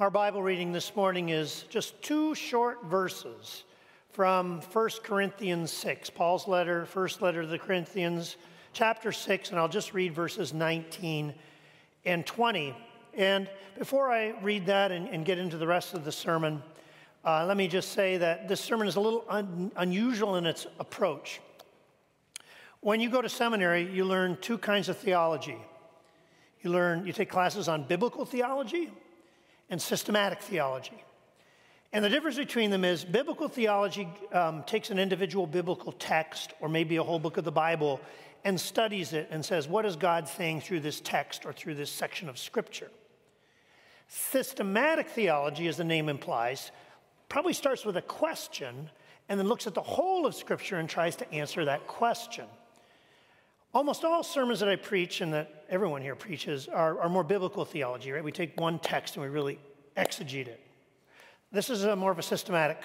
Our Bible reading this morning is just two short verses from 1 Corinthians 6, Paul's letter, first letter to the Corinthians, chapter 6, and I'll just read verses 19 and 20. And before I read that and, and get into the rest of the sermon, uh, let me just say that this sermon is a little un- unusual in its approach. When you go to seminary, you learn two kinds of theology. You learn, you take classes on biblical theology and systematic theology. And the difference between them is biblical theology um, takes an individual biblical text or maybe a whole book of the Bible and studies it and says, what is God saying through this text or through this section of Scripture? Systematic theology, as the name implies, probably starts with a question and then looks at the whole of Scripture and tries to answer that question. Almost all sermons that I preach and that everyone here preaches are, are more biblical theology, right? We take one text and we really exegete it. This is a more of a systematic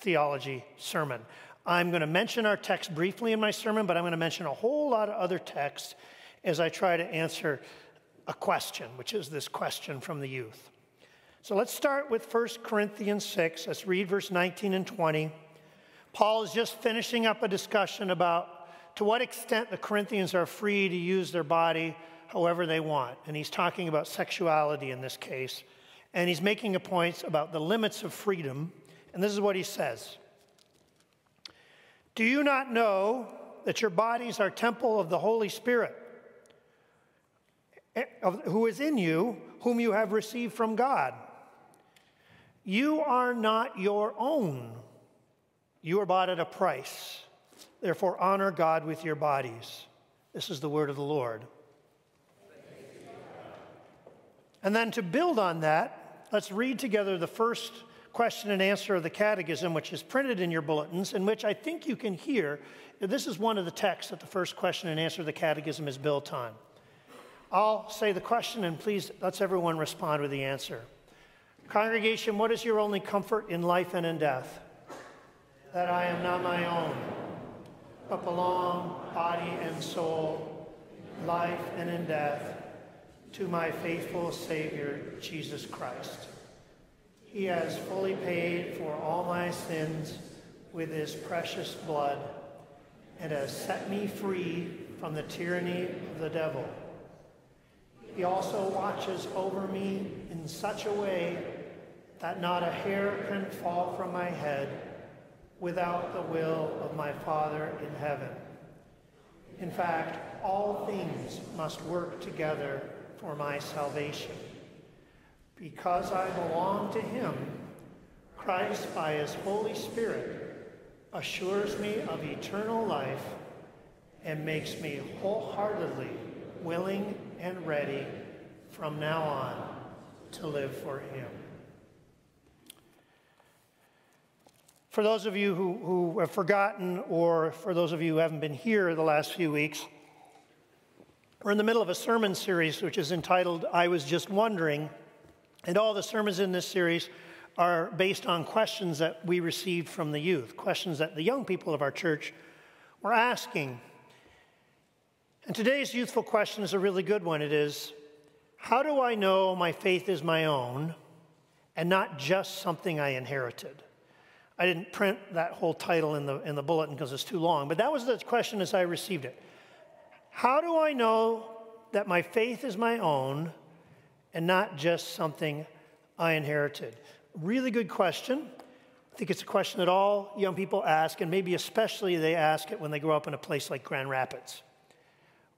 theology sermon. I'm going to mention our text briefly in my sermon, but I'm going to mention a whole lot of other texts as I try to answer a question, which is this question from the youth. So let's start with 1 Corinthians 6. Let's read verse 19 and 20. Paul is just finishing up a discussion about to what extent the Corinthians are free to use their body however they want. And he's talking about sexuality in this case. And he's making a point about the limits of freedom. And this is what he says Do you not know that your bodies are temple of the Holy Spirit, eh, who is in you, whom you have received from God? You are not your own. You are bought at a price. Therefore, honor God with your bodies. This is the word of the Lord. And then to build on that, let's read together the first question and answer of the Catechism, which is printed in your bulletins, in which I think you can hear this is one of the texts that the first question and answer of the Catechism is built on. I'll say the question, and please let's everyone respond with the answer. Congregation, what is your only comfort in life and in death? That I am not my own but belong, body and soul, life and in death, to my faithful Savior, Jesus Christ. He has fully paid for all my sins with his precious blood and has set me free from the tyranny of the devil. He also watches over me in such a way that not a hair can fall from my head without the will of my Father in heaven. In fact, all things must work together for my salvation. Because I belong to him, Christ, by his Holy Spirit, assures me of eternal life and makes me wholeheartedly willing and ready from now on to live for him. For those of you who, who have forgotten, or for those of you who haven't been here the last few weeks, we're in the middle of a sermon series which is entitled I Was Just Wondering. And all the sermons in this series are based on questions that we received from the youth, questions that the young people of our church were asking. And today's youthful question is a really good one. It is How do I know my faith is my own and not just something I inherited? I didn't print that whole title in the, in the bulletin because it's too long, but that was the question as I received it. How do I know that my faith is my own and not just something I inherited? Really good question. I think it's a question that all young people ask, and maybe especially they ask it when they grow up in a place like Grand Rapids,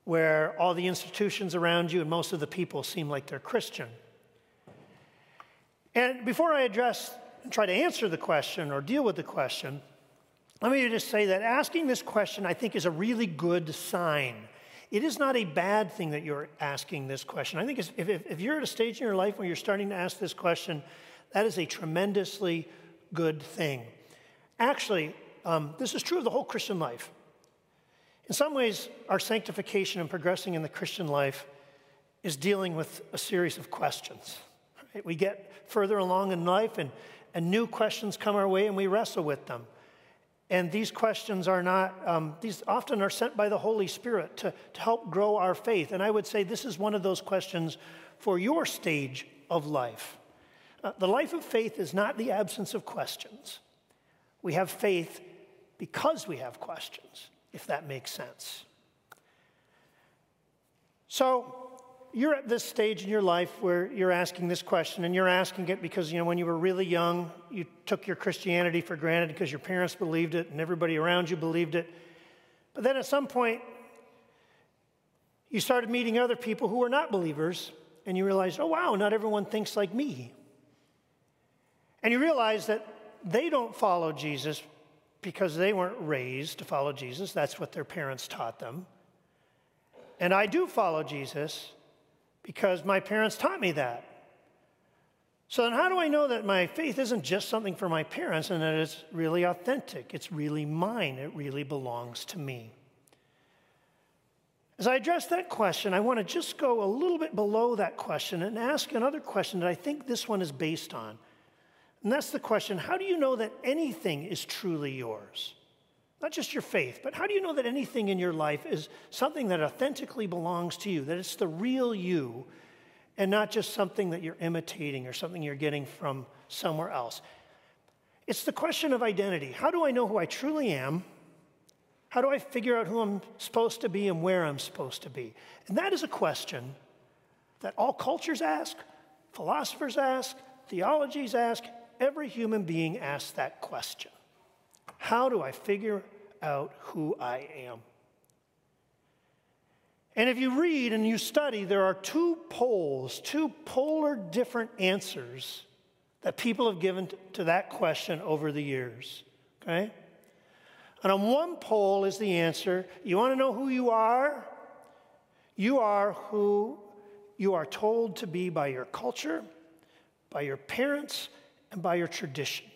where all the institutions around you and most of the people seem like they're Christian. And before I address try to answer the question or deal with the question, let me just say that asking this question, I think, is a really good sign. It is not a bad thing that you're asking this question. I think if, if, if you're at a stage in your life where you're starting to ask this question, that is a tremendously good thing. Actually, um, this is true of the whole Christian life. In some ways, our sanctification and progressing in the Christian life is dealing with a series of questions. Right? We get further along in life, and and new questions come our way and we wrestle with them. And these questions are not, um, these often are sent by the Holy Spirit to, to help grow our faith. And I would say this is one of those questions for your stage of life. Uh, the life of faith is not the absence of questions. We have faith because we have questions, if that makes sense. So, you're at this stage in your life where you're asking this question, and you're asking it because, you know, when you were really young, you took your Christianity for granted because your parents believed it and everybody around you believed it. But then at some point, you started meeting other people who were not believers, and you realized, oh, wow, not everyone thinks like me. And you realize that they don't follow Jesus because they weren't raised to follow Jesus. That's what their parents taught them. And I do follow Jesus because my parents taught me that. So then, how do I know that my faith isn't just something for my parents and that it's really authentic? It's really mine. It really belongs to me. As I address that question, I want to just go a little bit below that question and ask another question that I think this one is based on. And that's the question how do you know that anything is truly yours? Not just your faith, but how do you know that anything in your life is something that authentically belongs to you, that it's the real you, and not just something that you're imitating or something you're getting from somewhere else? It's the question of identity. How do I know who I truly am? How do I figure out who I'm supposed to be and where I'm supposed to be? And that is a question that all cultures ask, philosophers ask, theologies ask, every human being asks that question. How do I figure out who I am? And if you read and you study, there are two poles, two polar different answers that people have given to that question over the years. Okay? And on one pole is the answer you want to know who you are? You are who you are told to be by your culture, by your parents, and by your tradition.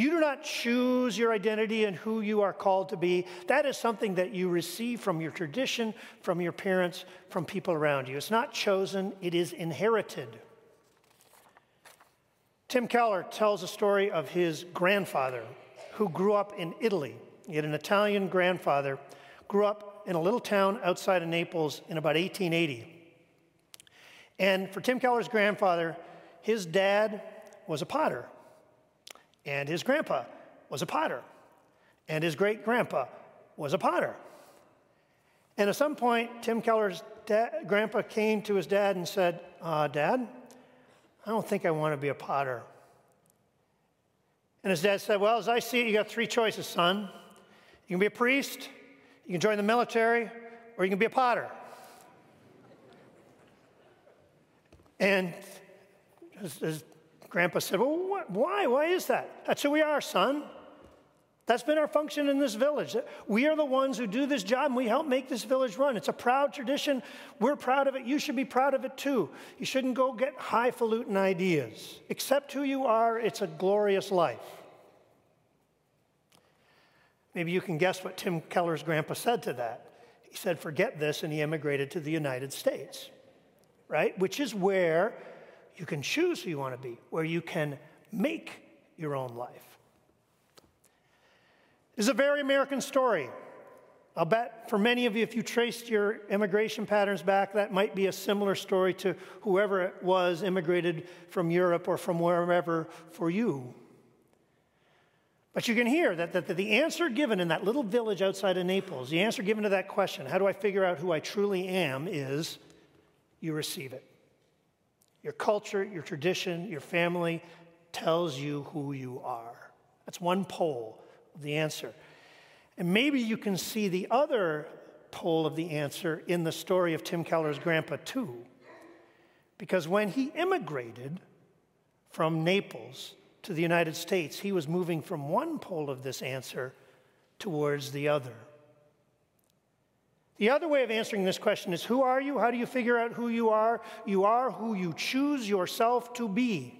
You do not choose your identity and who you are called to be. That is something that you receive from your tradition, from your parents, from people around you. It's not chosen, it is inherited. Tim Keller tells a story of his grandfather who grew up in Italy. He had an Italian grandfather, grew up in a little town outside of Naples in about 1880. And for Tim Keller's grandfather, his dad was a potter. And his grandpa was a potter. And his great grandpa was a potter. And at some point, Tim Keller's dad, grandpa came to his dad and said, uh, Dad, I don't think I want to be a potter. And his dad said, Well, as I see it, you got three choices, son. You can be a priest, you can join the military, or you can be a potter. And his, his Grandpa said, Well, what, why? Why is that? That's who we are, son. That's been our function in this village. We are the ones who do this job and we help make this village run. It's a proud tradition. We're proud of it. You should be proud of it too. You shouldn't go get highfalutin ideas. Accept who you are. It's a glorious life. Maybe you can guess what Tim Keller's grandpa said to that. He said, Forget this, and he immigrated to the United States, right? Which is where you can choose who you want to be, where you can make your own life. This is a very American story. I'll bet for many of you, if you traced your immigration patterns back, that might be a similar story to whoever it was immigrated from Europe or from wherever for you. But you can hear that, that, that, the answer given in that little village outside of Naples, the answer given to that question, how do I figure out who I truly am, is you receive it. Your culture, your tradition, your family tells you who you are. That's one pole of the answer. And maybe you can see the other pole of the answer in the story of Tim Keller's grandpa, too. Because when he immigrated from Naples to the United States, he was moving from one pole of this answer towards the other. The other way of answering this question is Who are you? How do you figure out who you are? You are who you choose yourself to be.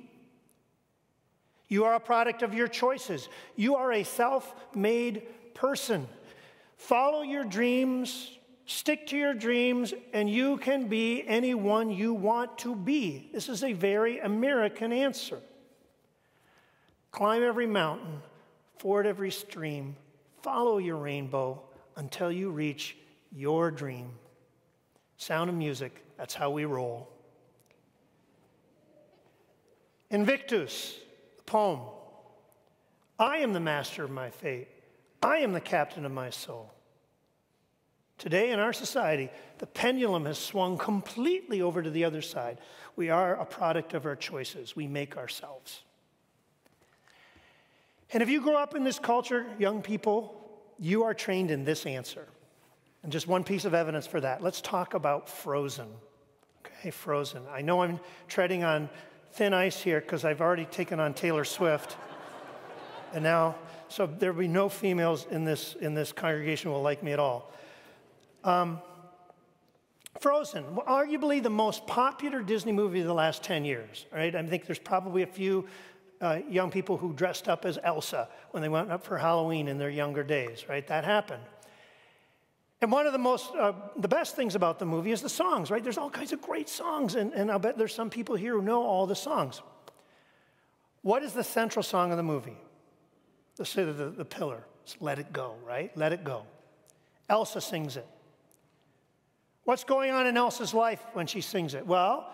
You are a product of your choices. You are a self made person. Follow your dreams, stick to your dreams, and you can be anyone you want to be. This is a very American answer. Climb every mountain, ford every stream, follow your rainbow until you reach your dream. Sound of music, that's how we roll. Invictus, the poem. I am the master of my fate. I am the captain of my soul. Today in our society, the pendulum has swung completely over to the other side. We are a product of our choices, we make ourselves. And if you grow up in this culture, young people, you are trained in this answer. And just one piece of evidence for that. Let's talk about Frozen. Okay, Frozen. I know I'm treading on thin ice here because I've already taken on Taylor Swift. and now, so there'll be no females in this, in this congregation will like me at all. Um, Frozen, arguably the most popular Disney movie of the last 10 years, right? I think there's probably a few uh, young people who dressed up as Elsa when they went up for Halloween in their younger days, right? That happened. And one of the most, uh, the best things about the movie is the songs, right? There's all kinds of great songs, and, and I'll bet there's some people here who know all the songs. What is the central song of the movie? The, the, the pillar. It's Let It Go, right? Let It Go. Elsa sings it. What's going on in Elsa's life when she sings it? Well,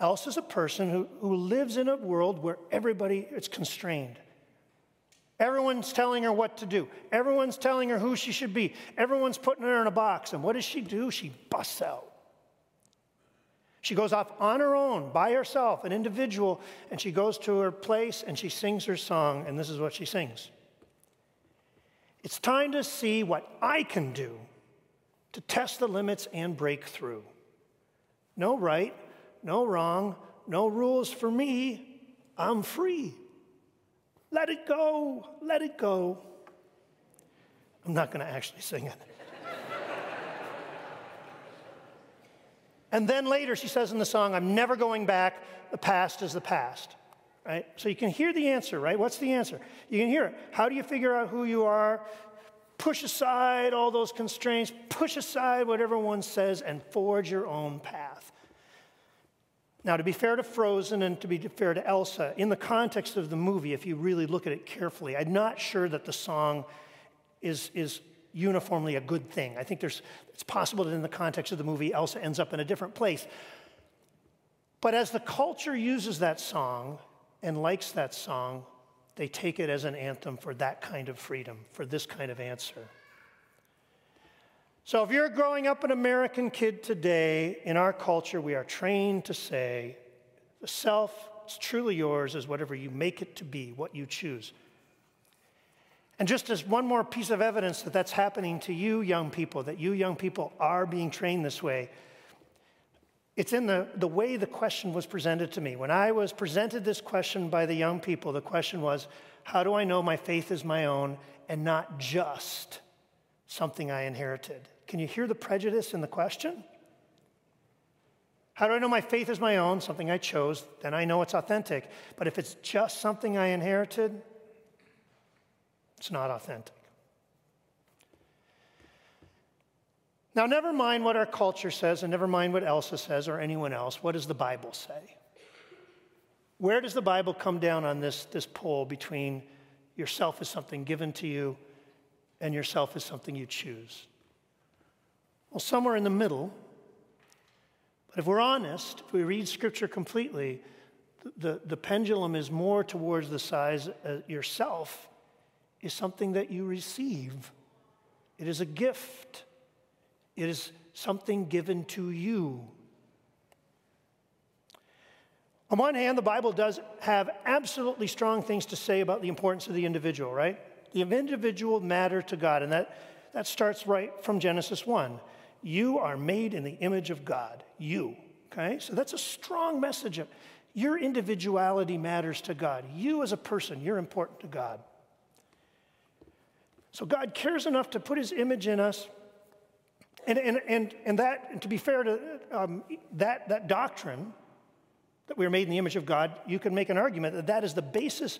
Elsa's a person who, who lives in a world where everybody is constrained. Everyone's telling her what to do. Everyone's telling her who she should be. Everyone's putting her in a box. And what does she do? She busts out. She goes off on her own, by herself, an individual, and she goes to her place and she sings her song, and this is what she sings It's time to see what I can do to test the limits and break through. No right, no wrong, no rules for me. I'm free. Let it go, let it go. I'm not going to actually sing it. and then later she says in the song, I'm never going back. The past is the past. Right? So you can hear the answer, right? What's the answer? You can hear it. How do you figure out who you are? Push aside all those constraints, push aside what everyone says, and forge your own path. Now, to be fair to Frozen and to be fair to Elsa, in the context of the movie, if you really look at it carefully, I'm not sure that the song is, is uniformly a good thing. I think there's, it's possible that in the context of the movie, Elsa ends up in a different place. But as the culture uses that song and likes that song, they take it as an anthem for that kind of freedom, for this kind of answer. So, if you're growing up an American kid today, in our culture, we are trained to say, the self is truly yours is whatever you make it to be, what you choose. And just as one more piece of evidence that that's happening to you, young people, that you, young people, are being trained this way, it's in the, the way the question was presented to me. When I was presented this question by the young people, the question was, How do I know my faith is my own and not just something I inherited? Can you hear the prejudice in the question? How do I know my faith is my own, something I chose? Then I know it's authentic. But if it's just something I inherited, it's not authentic. Now, never mind what our culture says, and never mind what Elsa says or anyone else. What does the Bible say? Where does the Bible come down on this, this pull between yourself as something given to you and yourself is something you choose? Well, somewhere in the middle. But if we're honest, if we read Scripture completely, the, the pendulum is more towards the size uh, yourself is something that you receive. It is a gift. It is something given to you. On one hand, the Bible does have absolutely strong things to say about the importance of the individual, right? The individual matter to God, and that, that starts right from Genesis 1. You are made in the image of God. You. Okay? So that's a strong message of your individuality matters to God. You as a person, you're important to God. So God cares enough to put his image in us. And, and, and, and that, to be fair to um, that, that doctrine, that we are made in the image of God, you can make an argument that that is the basis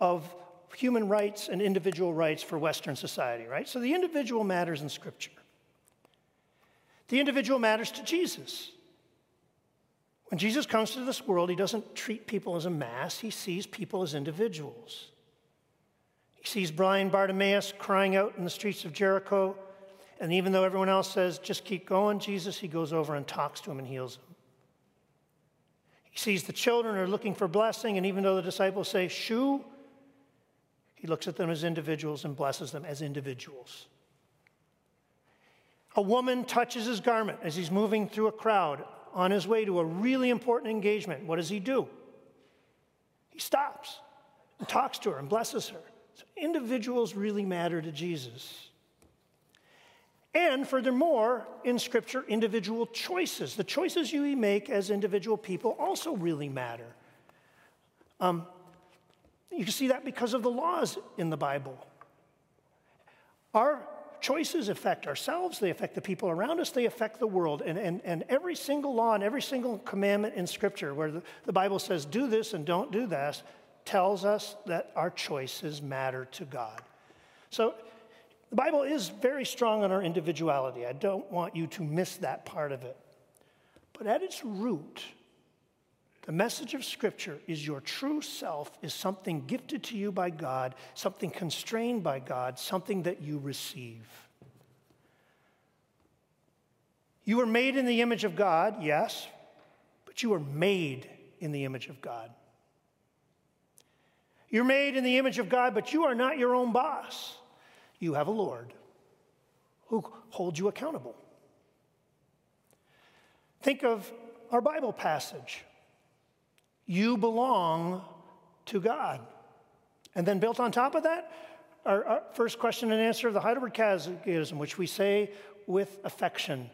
of human rights and individual rights for Western society, right? So the individual matters in Scripture. The individual matters to Jesus. When Jesus comes to this world, he doesn't treat people as a mass, he sees people as individuals. He sees blind Bartimaeus crying out in the streets of Jericho, and even though everyone else says, just keep going, Jesus, he goes over and talks to him and heals him. He sees the children are looking for blessing, and even though the disciples say, shoo, he looks at them as individuals and blesses them as individuals. A woman touches his garment as he's moving through a crowd on his way to a really important engagement. What does he do? He stops and talks to her and blesses her. So individuals really matter to Jesus. And furthermore, in Scripture, individual choices, the choices you make as individual people also really matter. Um, you can see that because of the laws in the Bible. Our choices affect ourselves, they affect the people around us, they affect the world. And, and, and every single law and every single commandment in Scripture, where the, the Bible says, do this and don't do that, tells us that our choices matter to God. So the Bible is very strong on our individuality. I don't want you to miss that part of it. But at its root, the message of Scripture is your true self is something gifted to you by God, something constrained by God, something that you receive. You were made in the image of God, yes, but you were made in the image of God. You're made in the image of God, but you are not your own boss. You have a Lord who holds you accountable. Think of our Bible passage. You belong to God. And then built on top of that, our, our, first question and answer of the Heidelberg Catechism, which we say with affection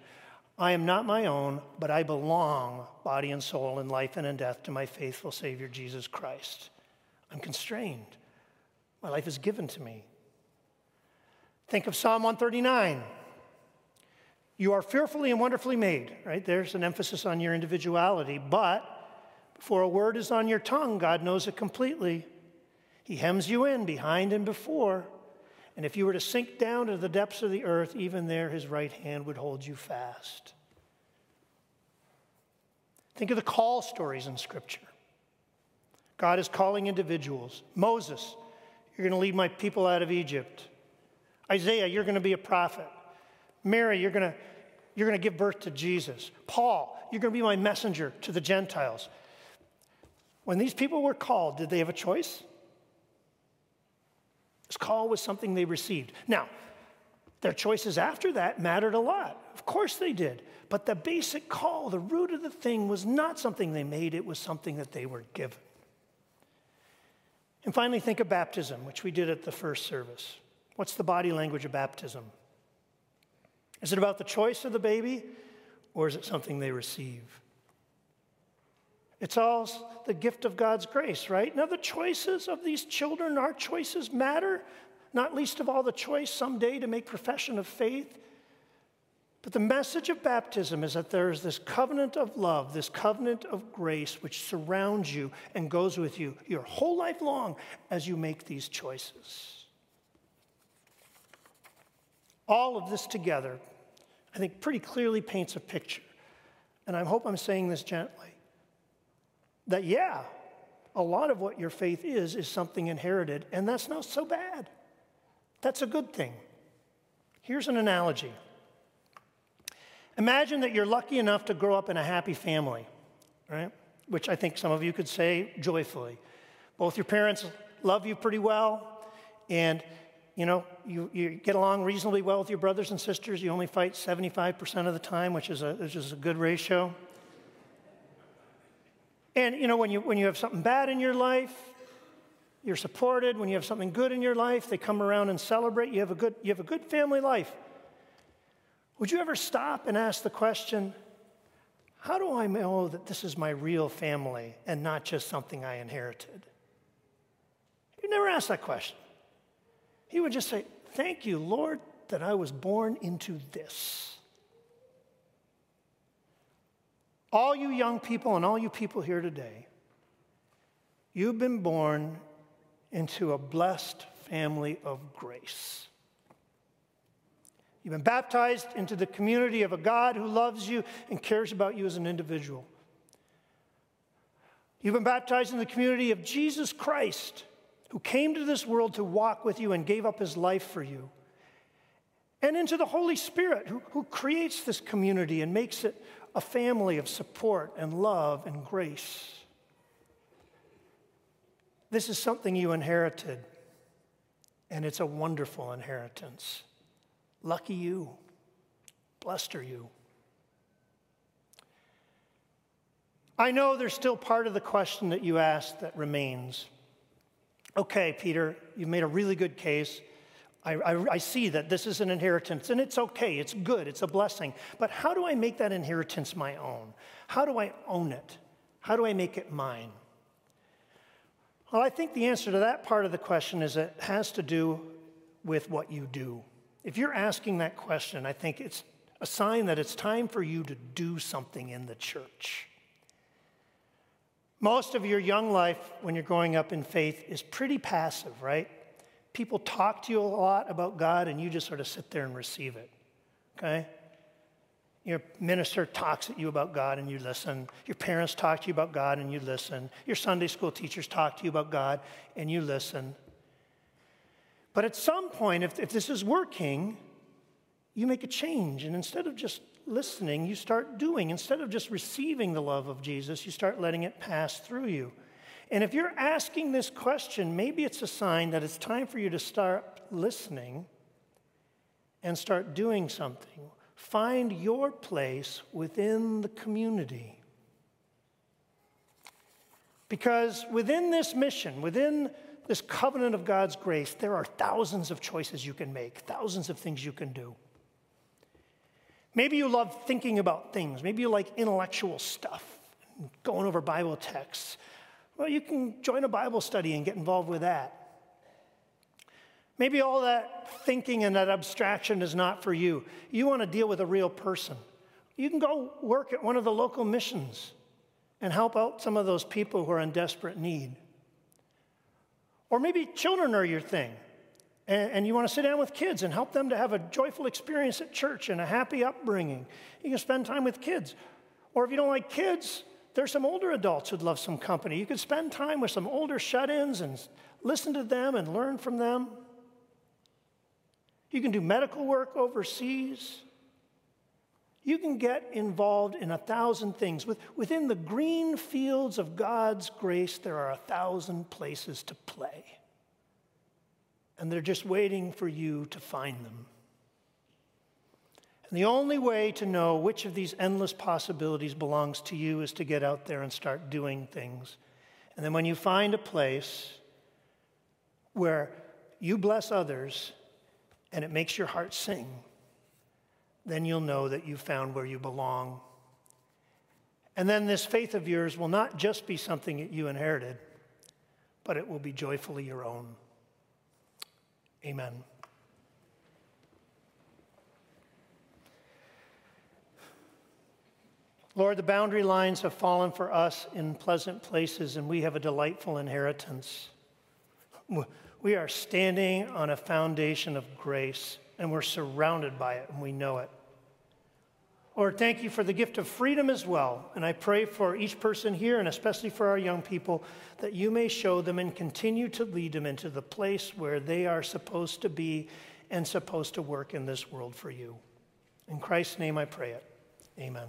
I am not my own, but I belong, body and soul, in life and in death, to my faithful Savior, Jesus Christ. I'm constrained. My life is given to me. Think of Psalm 139. You are fearfully and wonderfully made, right? There's an emphasis on your individuality, but before a word is on your tongue, God knows it completely. He hems you in behind and before. And if you were to sink down to the depths of the earth, even there his right hand would hold you fast. Think of the call stories in Scripture. God is calling individuals. Moses, you're going to lead my people out of Egypt. Isaiah, you're going to be a prophet. Mary, you're going to, you're going to give birth to Jesus. Paul, you're going to be my messenger to the Gentiles. When these people were called, did they have a choice? This call was something they received. Now, their choices after that mattered a lot. Of course they did. But the basic call, the root of the thing, was not something they made, it was something that they were given. And finally, think of baptism, which we did at the first service. What's the body language of baptism? Is it about the choice of the baby, or is it something they receive? It's all the gift of God's grace, right? Now, the choices of these children, our choices matter, not least of all the choice someday to make profession of faith. But the message of baptism is that there is this covenant of love, this covenant of grace, which surrounds you and goes with you your whole life long as you make these choices. All of this together, I think, pretty clearly paints a picture. And I hope I'm saying this gently that, yeah, a lot of what your faith is, is something inherited, and that's not so bad. That's a good thing. Here's an analogy Imagine that you're lucky enough to grow up in a happy family, right? Which I think some of you could say joyfully. Both your parents love you pretty well, and you know, you, you get along reasonably well with your brothers and sisters. You only fight 75% of the time, which is a, which is a good ratio. And you know, when you, when you have something bad in your life, you're supported. When you have something good in your life, they come around and celebrate. You have a good, you have a good family life. Would you ever stop and ask the question, how do I know that this is my real family and not just something I inherited? You never ask that question. He would just say, Thank you, Lord, that I was born into this. All you young people and all you people here today, you've been born into a blessed family of grace. You've been baptized into the community of a God who loves you and cares about you as an individual. You've been baptized in the community of Jesus Christ, who came to this world to walk with you and gave up his life for you. And into the Holy Spirit, who, who creates this community and makes it a family of support and love and grace. This is something you inherited, and it's a wonderful inheritance. Lucky you. Blessed are you. I know there's still part of the question that you asked that remains. Okay, Peter, you've made a really good case. I, I, see that this is an inheritance, and it's okay, it's good, it's a blessing. But how do I make that inheritance my own? How do I own it? How do I make it mine? Well, I think the answer to that part of the question is it has to do with what you do. If you're asking that question, I think it's a sign that it's time for you to do something in the church. Most of your young life when you're growing up in faith is pretty passive, right? People talk to you a lot about God and you just sort of sit there and receive it, okay? Your minister talks at you about God and you listen. Your parents talk to you about God and you listen. Your Sunday school teachers talk to you about God and you listen. But at some point, if, if this is working, you make a change. And instead of just listening, you start doing. Instead of just receiving the love of Jesus, you start letting it pass through you. And if you're asking this question, maybe it's a sign that it's time for you to start listening and start doing something. Find your place within the community. Because within this mission, within this covenant of God's grace, there are thousands of choices you can make, thousands of things you can do. Maybe you love thinking about things. Maybe you like intellectual stuff, going over Bible texts. Well, you can join a Bible study and get involved with that. Maybe all that thinking and that abstraction is not for you. You want to deal with a real person. You can go work at one of the local missions and help out some of those people who are in desperate need. Or maybe children are your thing and, you want to sit down with kids and help them to have a joyful experience at church and a happy upbringing, you can spend time with kids. Or if you don't like kids, there's some older adults who'd love some company. You could spend time with some older shut ins and listen to them and learn from them. You can do medical work overseas. You can get involved in a thousand things. within the green fields of God's grace, there are a thousand places to play and they're just waiting for you to find them. And the only way to know which of these endless possibilities belongs to you is to get out there and start doing things. And then when you find a place where you bless others and it makes your heart sing, then you'll know that you found where you belong. And then this faith of yours will not just be something that you inherited, but it will be joyfully your own. Amen. Lord, the boundary lines have fallen for us in pleasant places, and we have a delightful inheritance. We are standing on a foundation of grace, and we're surrounded by it, and we know it. Lord, thank you for the gift of freedom as well. And I pray for each person here, and especially for our young people, that you may show them and continue to lead them into the place where they are supposed to be and supposed to work in this world for you. In Christ's name I pray it. Amen.